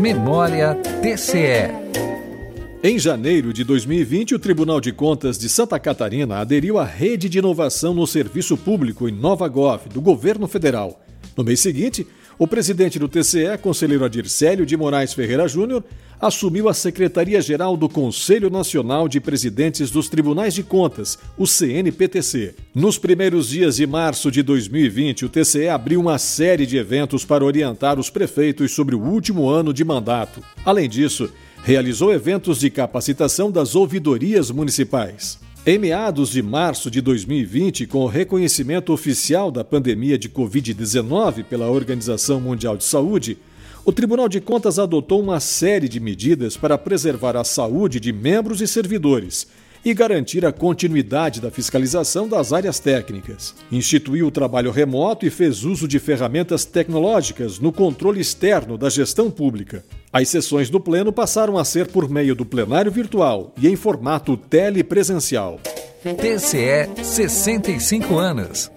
Memória TCE. Em janeiro de 2020, o Tribunal de Contas de Santa Catarina aderiu à Rede de Inovação no Serviço Público em Nova Gov, do governo federal. No mês seguinte, o presidente do TCE, conselheiro Adircélio de Moraes Ferreira Júnior, assumiu a Secretaria-Geral do Conselho Nacional de Presidentes dos Tribunais de Contas, o CNPTC. Nos primeiros dias de março de 2020, o TCE abriu uma série de eventos para orientar os prefeitos sobre o último ano de mandato. Além disso, realizou eventos de capacitação das ouvidorias municipais. Em meados de março de 2020, com o reconhecimento oficial da pandemia de Covid-19 pela Organização Mundial de Saúde, o Tribunal de Contas adotou uma série de medidas para preservar a saúde de membros e servidores e garantir a continuidade da fiscalização das áreas técnicas. Instituiu o trabalho remoto e fez uso de ferramentas tecnológicas no controle externo da gestão pública. As sessões do Pleno passaram a ser por meio do plenário virtual e em formato telepresencial. TCE 65 anos.